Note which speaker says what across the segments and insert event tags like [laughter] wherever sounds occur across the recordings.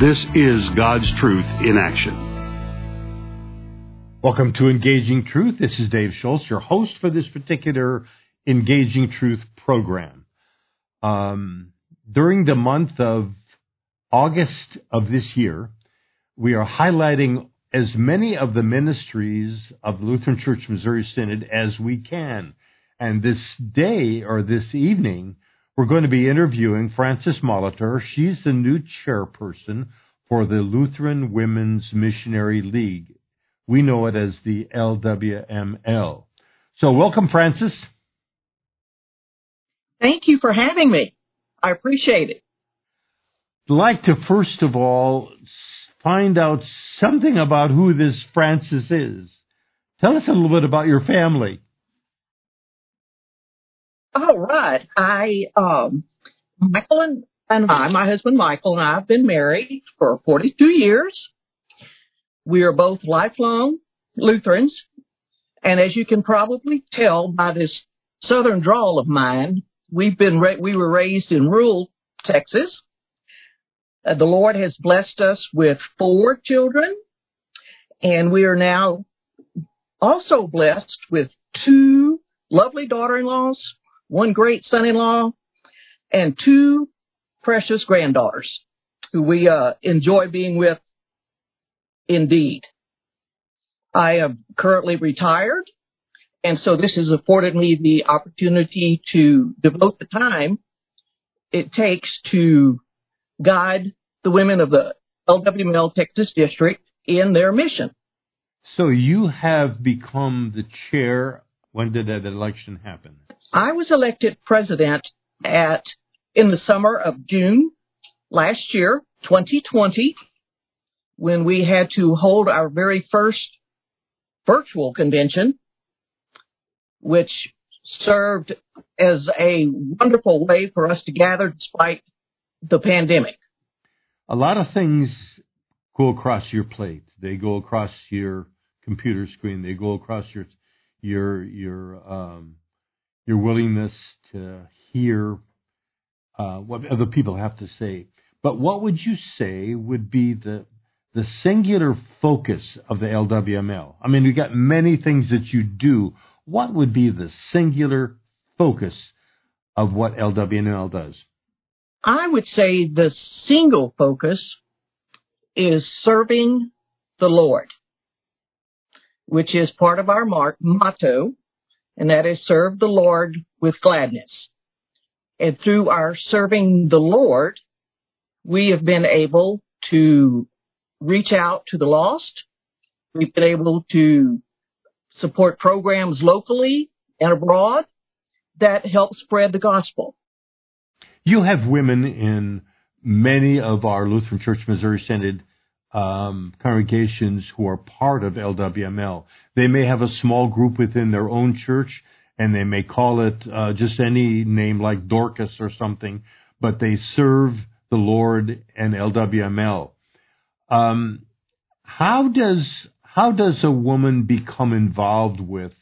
Speaker 1: This is God's truth in action.
Speaker 2: Welcome to Engaging Truth. This is Dave Schultz, your host for this particular Engaging Truth program. Um, during the month of August of this year, we are highlighting as many of the ministries of Lutheran Church Missouri Synod as we can. And this day or this evening, we're going to be interviewing Frances Molitor. She's the new chairperson for the Lutheran Women's Missionary League. We know it as the LWML. So welcome, Frances.
Speaker 3: Thank you for having me. I appreciate it.
Speaker 2: I'd like to first of all find out something about who this Frances is. Tell us a little bit about your family.
Speaker 3: All right. I, um, Michael and, and I, my husband Michael and I have been married for 42 years. We are both lifelong Lutherans. And as you can probably tell by this southern drawl of mine, we've been, ra- we were raised in rural Texas. Uh, the Lord has blessed us with four children and we are now also blessed with two lovely daughter-in-laws, one great son-in-law, and two precious granddaughters who we uh, enjoy being with indeed. I am currently retired, and so this has afforded me the opportunity to devote the time it takes to guide the women of the LWML Texas District in their mission.
Speaker 2: So you have become the chair. When did that election happen?
Speaker 3: I was elected president at in the summer of June last year, 2020, when we had to hold our very first virtual convention, which served as a wonderful way for us to gather despite the pandemic.
Speaker 2: A lot of things go across your plate. They go across your computer screen. They go across your your your um, your willingness to hear uh, what other people have to say. But what would you say would be the the singular focus of the LWML? I mean, you got many things that you do. What would be the singular focus of what LWML does?
Speaker 3: I would say the single focus is serving the Lord, which is part of our motto, and that is serve the Lord with gladness. And through our serving the Lord, we have been able to reach out to the lost. We've been able to support programs locally and abroad that help spread the gospel.
Speaker 2: You have women in many of our Lutheran Church Missouri Synod um, congregations who are part of LWML. They may have a small group within their own church, and they may call it uh, just any name like Dorcas or something, but they serve the Lord and LWML. Um, how does how does a woman become involved with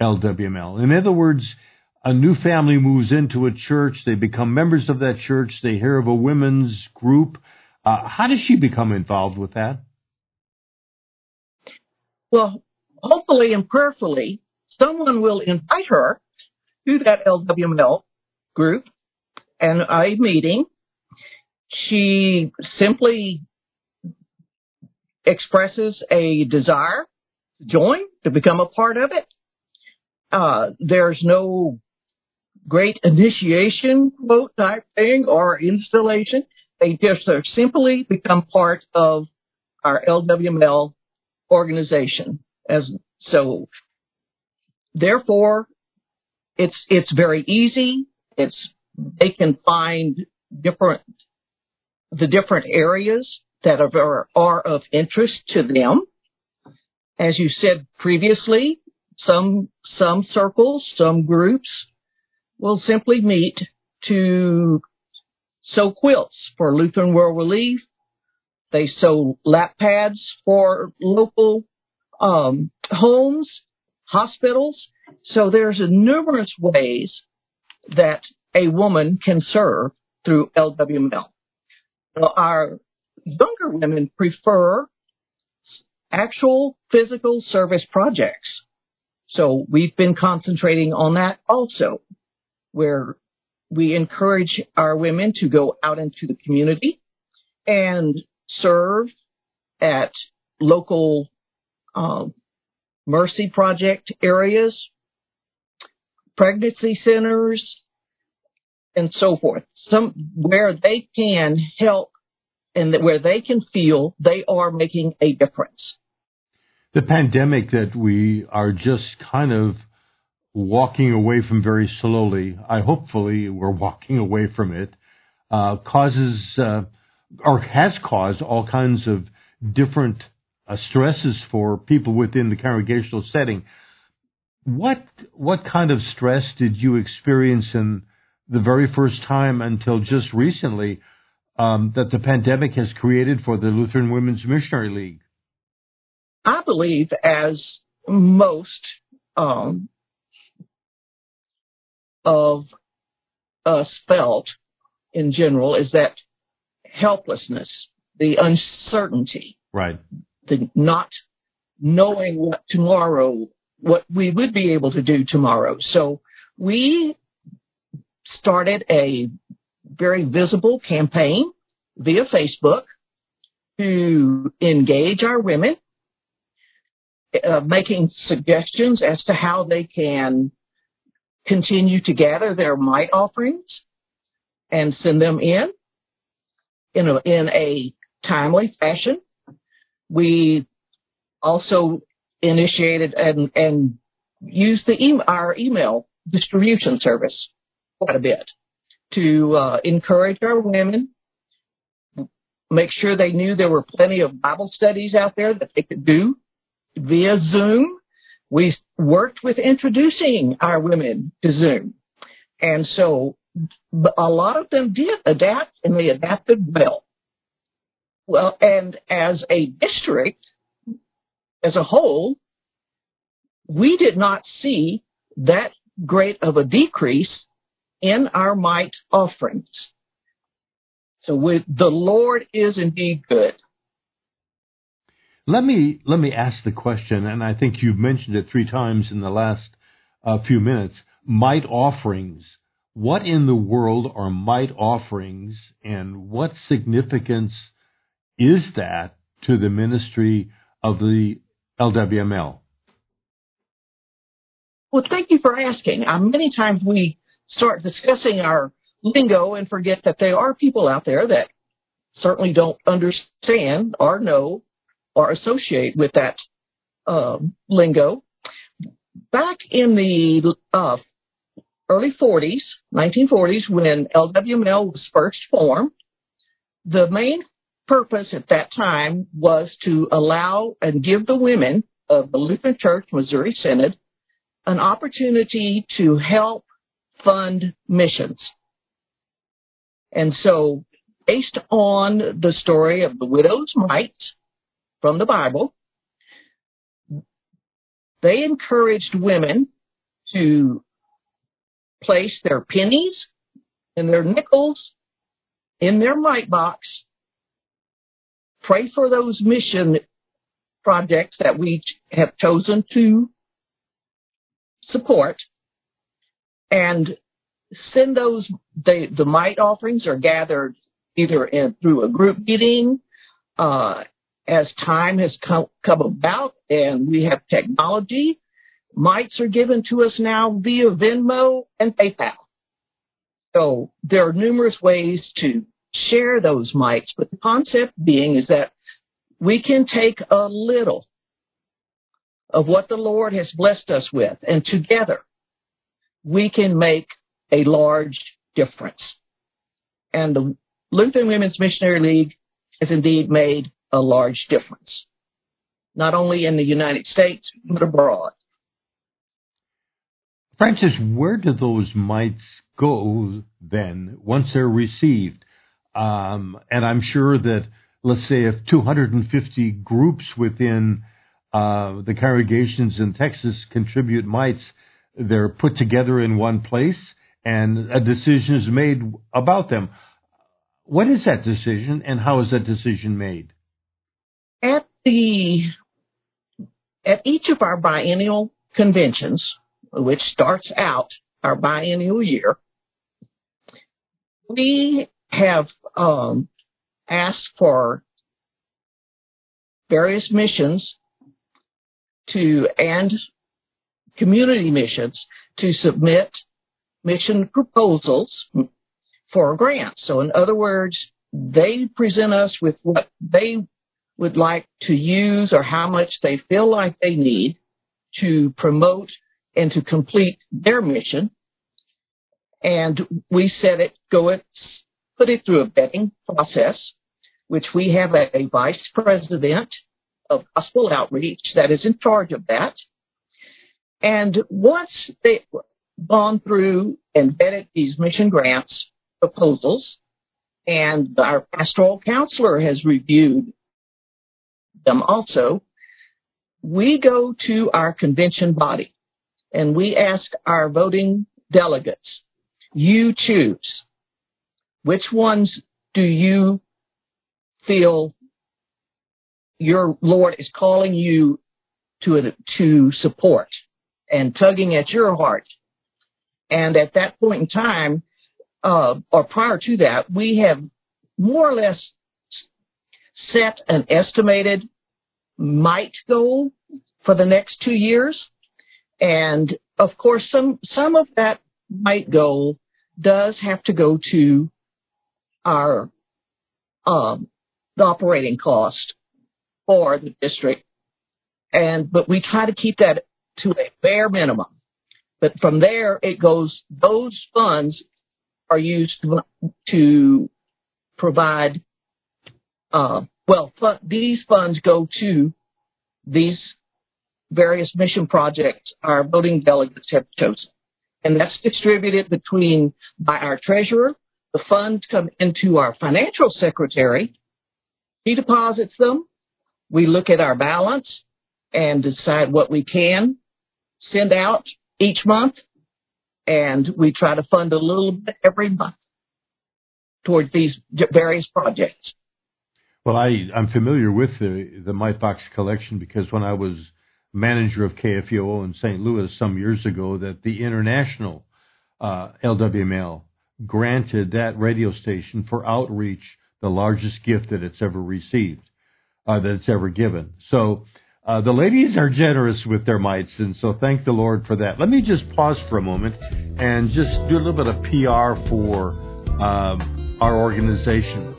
Speaker 2: LWML? In other words, a new family moves into a church, they become members of that church, they hear of a women's group. Uh, how does she become involved with that?
Speaker 3: Well, hopefully and prayerfully, someone will invite her to that LWML group and a meeting. She simply expresses a desire to join, to become a part of it. Uh, there's no great initiation quote type thing or installation. They just simply become part of our LWML organization. As so, therefore, it's it's very easy. It's they can find different the different areas that are, are of interest to them. As you said previously, some, some circles, some groups will simply meet to sew quilts for Lutheran World Relief. They sew lap pads for local um, homes, hospitals. So there's numerous ways that a woman can serve through LWML. Our younger women prefer actual physical service projects. So we've been concentrating on that also, where we encourage our women to go out into the community and serve at local uh, mercy project areas, pregnancy centers, and so forth. Some where they can help and where they can feel they are making a difference.
Speaker 2: The pandemic that we are just kind of walking away from very slowly, I hopefully we're walking away from it, uh, causes uh, or has caused all kinds of different uh, stresses for people within the congregational setting. What what kind of stress did you experience in the very first time until just recently um, that the pandemic has created for the Lutheran Women's Missionary League?
Speaker 3: I believe, as most um, of us felt in general is that helplessness, the uncertainty,
Speaker 2: right,
Speaker 3: the not knowing what tomorrow, what we would be able to do tomorrow. So we started a very visible campaign via Facebook to engage our women, uh, making suggestions as to how they can continue to gather their mite offerings and send them in in a, in a timely fashion. We also initiated and, and used the e- our email distribution service quite a bit to uh, encourage our women, make sure they knew there were plenty of Bible studies out there that they could do via Zoom we worked with introducing our women to Zoom. And so a lot of them did adapt and they adapted well. Well, and as a district, as a whole, we did not see that great of a decrease in our mite offerings. So with, the Lord is indeed good.
Speaker 2: Let me let me ask the question, and I think you've mentioned it three times in the last uh, few minutes. Mite offerings. What in the world are mite offerings, and what significance is that to the ministry of the LWML?
Speaker 3: Well, thank you for asking. Um, many times we start discussing our lingo and forget that there are people out there that certainly don't understand or know or associate with that um, lingo. Back in the uh, early 40s, 1940s, when LWML was first formed, the main purpose at that time was to allow and give the women of the Lutheran Church Missouri Synod an opportunity to help fund missions. And so, based on the story of the widow's mites, from the Bible. They encouraged women to place their pennies and their nickels in their mite box, pray for those mission projects that we have chosen to support, and send those, the mite offerings are gathered either in, through a group meeting, uh, as time has come, come about and we have technology, mites are given to us now via Venmo and PayPal. So there are numerous ways to share those mites, but the concept being is that we can take a little of what the Lord has blessed us with and together we can make a large difference. And the Lutheran Women's Missionary League has indeed made a large difference, not only in the United States, but abroad.
Speaker 2: Frances, where do those mites go then once they're received? Um, and I'm sure that, let's say, if 250 groups within uh, the congregations in Texas contribute mites, they're put together in one place and a decision is made about them. What is that decision and how is that decision made?
Speaker 3: At the at each of our biennial conventions, which starts out our biennial year, we have um, asked for various missions to and community missions to submit mission proposals for grants. So in other words, they present us with what they would like to use or how much they feel like they need to promote and to complete their mission. And we set it, go it, put it through a vetting process, which we have a, a vice president of gospel outreach that is in charge of that. And once they've gone through and vetted these mission grants proposals, and our pastoral counselor has reviewed them also, we go to our convention body and we ask our voting delegates, you choose. Which ones do you feel your Lord is calling you to, to support and tugging at your heart? And at that point in time, uh, or prior to that, we have more or less set an estimated mite goal for the next two years. And of course, some, some of that mite goal does have to go to our, um, the operating cost for the district. And, but we try to keep that to a bare minimum. But from there, it goes, those funds are used to, to provide, uh, well, these funds go to these various mission projects our voting delegates have chosen. And that's distributed between by our treasurer. The funds come into our financial secretary. He deposits them. We look at our balance and decide what we can send out each month. And we try to fund a little bit every month towards these various projects.
Speaker 2: Well, I, I'm familiar with the, the Box collection because when I was manager of KFUO in St. Louis some years ago, that the international uh, LWML granted that radio station for outreach the largest gift that it's ever received, uh, that it's ever given. So uh, the ladies are generous with their mites, and so thank the Lord for that. Let me just pause for a moment and just do a little bit of PR for um, our organization.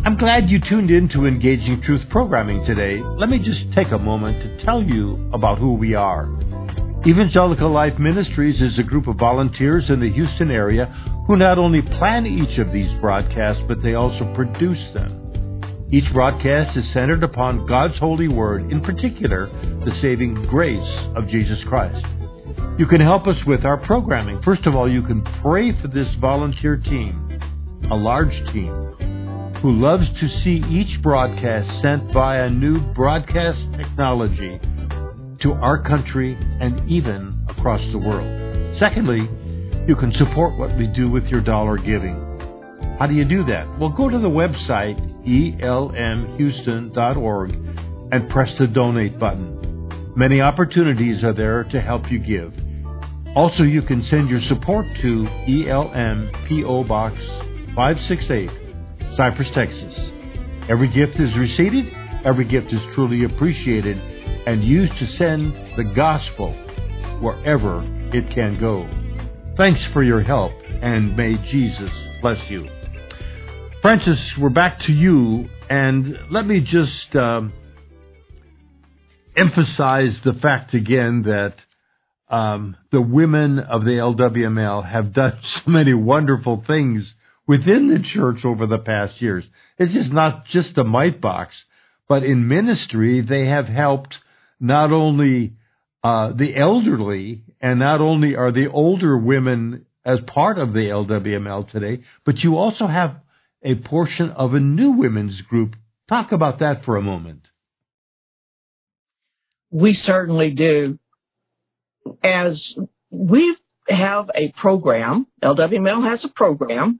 Speaker 2: I'm glad you tuned in to Engaging Truth programming today. Let me just take a moment to tell you about who we are. Evangelical Life Ministries is a group of volunteers in the Houston area who not only plan each of these broadcasts, but they also produce them. Each broadcast is centered upon God's holy word, in particular, the saving grace of Jesus Christ. You can help us with our programming. First of all, you can pray for this volunteer team, a large team who loves to see each broadcast sent via new broadcast technology to our country and even across the world. Secondly, you can support what we do with your dollar giving. How do you do that? Well, go to the website elmhouston.org and press the donate button. Many opportunities are there to help you give. Also, you can send your support to ELM PO Box 568 Cypress, Texas. Every gift is received, every gift is truly appreciated, and used to send the gospel wherever it can go. Thanks for your help, and may Jesus bless you. Frances, we're back to you, and let me just um, emphasize the fact again that um, the women of the LWML have done [laughs] so many wonderful things within the church over the past years. It's just not just a mite box, but in ministry, they have helped not only uh, the elderly, and not only are the older women as part of the LWML today, but you also have a portion of a new women's group. Talk about that for a moment.
Speaker 3: We certainly do. As we have a program, LWML has a program,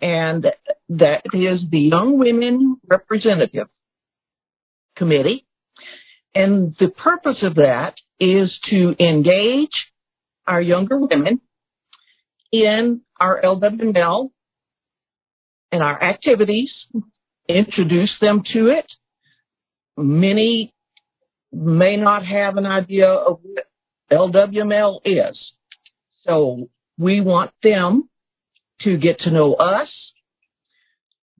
Speaker 3: and that is the Young Women Representative Committee. And the purpose of that is to engage our younger women in our LWML and our activities, introduce them to it. Many may not have an idea of what LWML is. So we want them to get to know us.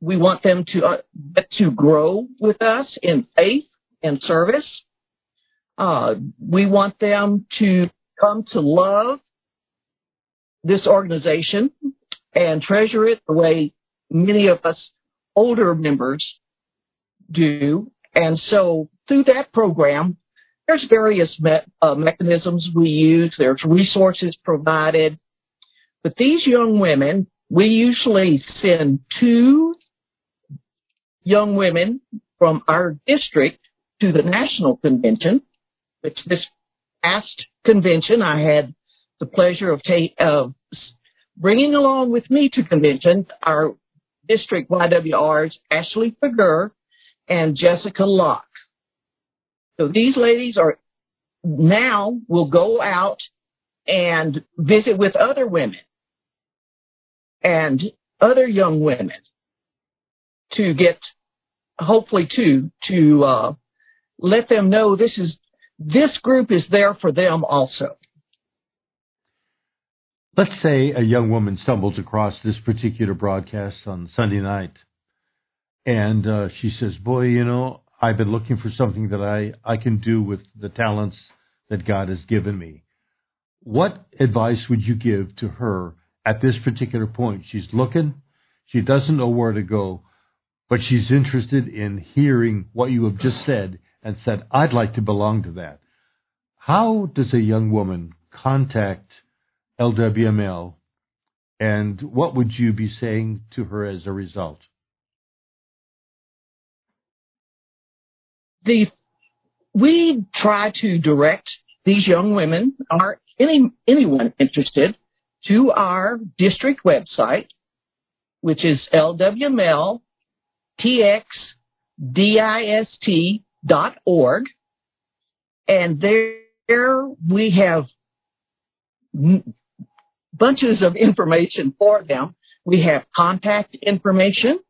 Speaker 3: We want them to uh, to grow with us in faith and service. Uh, we want them to come to love this organization and treasure it the way many of us older members do. And so through that program, there's various me- uh, mechanisms we use. There's resources provided. But these young women, we usually send two young women from our district to the national convention which this past convention I had the pleasure of, ta- of bringing along with me to convention our district YWRs, Ashley Fagur and Jessica Locke. So these ladies are now will go out and visit with other women and other young women to get hopefully to to uh, let them know this is this group is there for them also.
Speaker 2: Let's say a young woman stumbles across this particular broadcast on Sunday night, and uh, she says, "Boy, you know, I've been looking for something that I I can do with the talents that God has given me." What advice would you give to her at this particular point? She's looking, she doesn't know where to go, but she's interested in hearing what you have just said and said, I'd like to belong to that. How does a young woman contact LWML and what would you be saying to her as a result?
Speaker 3: The, we try to direct these young women or any, anyone interested to our district website, which is lwmltxdist dot org, and there we have bunches of information for them. We have contact information.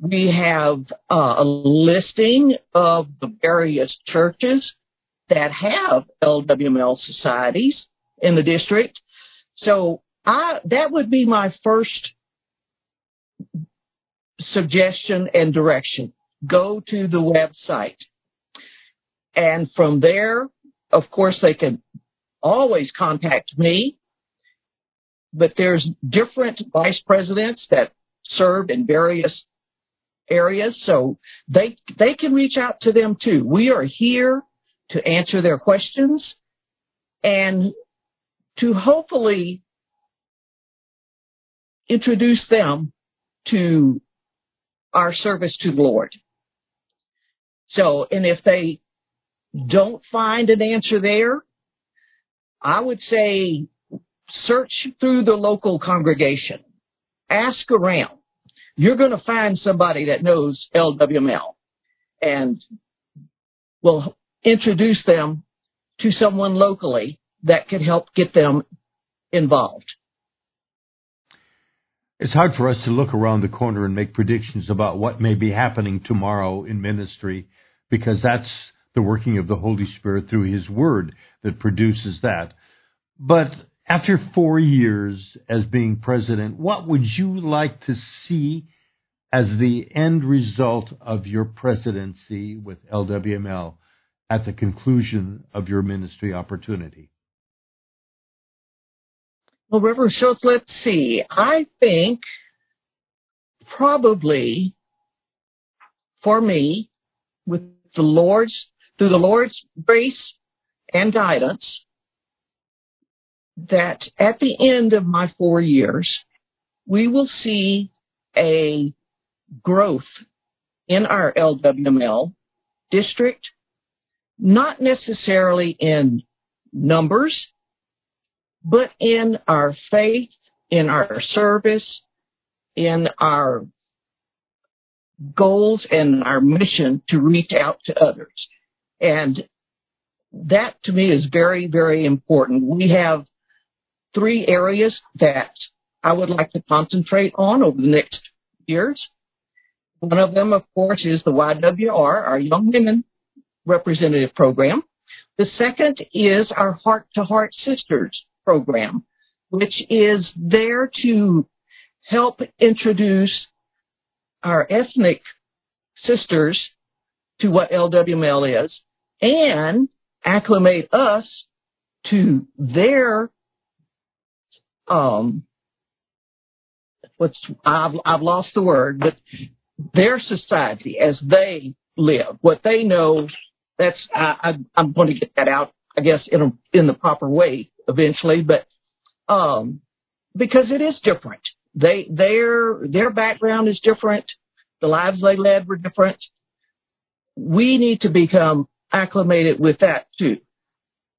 Speaker 3: We have uh, a listing of the various churches that have LWML societies in the district. So I, that would be my first suggestion and direction. Go to the website. And from there, of course, they can always contact me, but there's different vice presidents that serve in various areas, so they they can reach out to them too. We are here to answer their questions and to hopefully introduce them to our service to the Lord. So, and if they don't find an answer there, I would say search through the local congregation. Ask around. You're going to find somebody that knows LWML and will introduce them to someone locally that could help get them involved.
Speaker 2: It's hard for us to look around the corner and make predictions about what may be happening tomorrow in ministry because that's the working of the Holy Spirit through His Word that produces that. But after four years as being president, what would you like to see as the end result of your presidency with LWML at the conclusion of your ministry opportunity?
Speaker 3: Well, Reverend Schultz, let's see. I think probably for me, with the Lord's, through the Lord's grace and guidance, that at the end of my four years, we will see a growth in our LWML district, not necessarily in numbers, but in our faith, in our service, in our goals and our mission to reach out to others. And that to me is very, very important. We have three areas that I would like to concentrate on over the next years. One of them, of course, is the YWR, our Young Women Representative Program. The second is our Heart to Heart Sisters program, which is there to help introduce our ethnic sisters to what LWML is and acclimate us to their um what's I've I've lost the word, but their society as they live, what they know. That's I, I I'm going to get that out, I guess, in a, in the proper way eventually, but um because it is different. They their their background is different. The lives they led were different. We need to become acclimated with that too.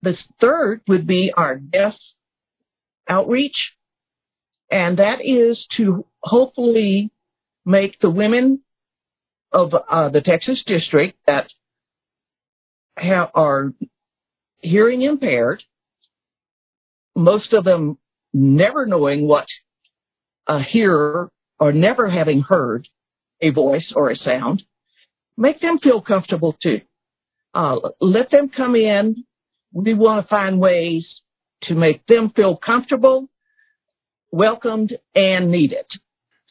Speaker 3: The third would be our deaf outreach, and that is to hopefully make the women of uh, the Texas district that have, are hearing impaired, most of them never knowing what a hearer or never having heard a voice or a sound, make them feel comfortable too. Uh, let them come in. We want to find ways to make them feel comfortable, welcomed, and needed.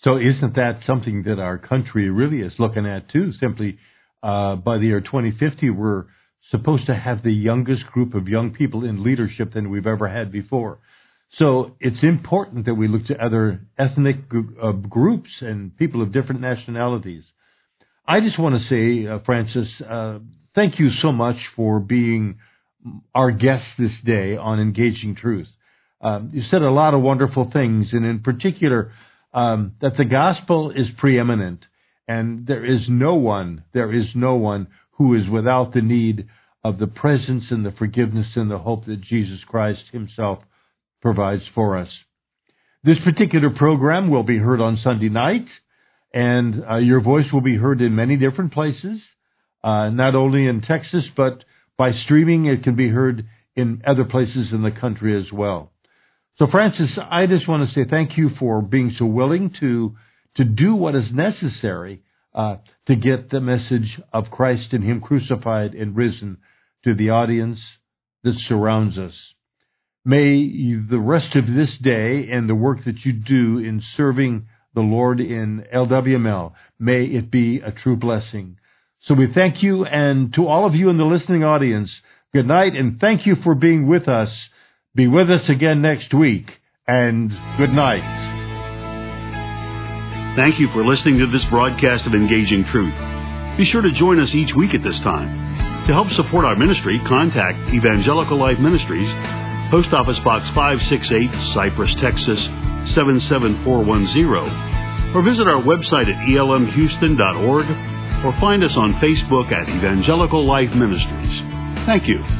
Speaker 2: So isn't that something that our country really is looking at too? Simply, uh, by the year 2050, we're supposed to have the youngest group of young people in leadership than we've ever had before. So it's important that we look to other ethnic uh, groups and people of different nationalities. I just want to say, uh, Frances, uh, thank you so much for being our guest this day on Engaging Truth. Um, you said a lot of wonderful things, and in particular, um, that the gospel is preeminent, and there is no one, there is no one who is without the need of the presence and the forgiveness and the hope that Jesus Christ Himself provides for us. This particular program will be heard on Sunday night, and uh, your voice will be heard in many different places, uh, not only in Texas, but by streaming, it can be heard in other places in the country as well. So, Frances, I just want to say thank you for being so willing to to do what is necessary uh, to get the message of Christ and Him crucified and risen to the audience that surrounds us. May the rest of this day and the work that you do in serving the Lord in LWML, may it be a true blessing. So we thank you, and to all of you in the listening audience, good night, and thank you for being with us. Be with us again next week, and good night.
Speaker 1: Thank you for listening to this broadcast of Engaging Truth. Be sure to join us each week at this time. To help support our ministry, contact Evangelical Life Ministries Post Office Box 568, Cypress, Texas 77410, or visit our website at elmhouston.org or find us on Facebook at Evangelical Life Ministries. Thank you.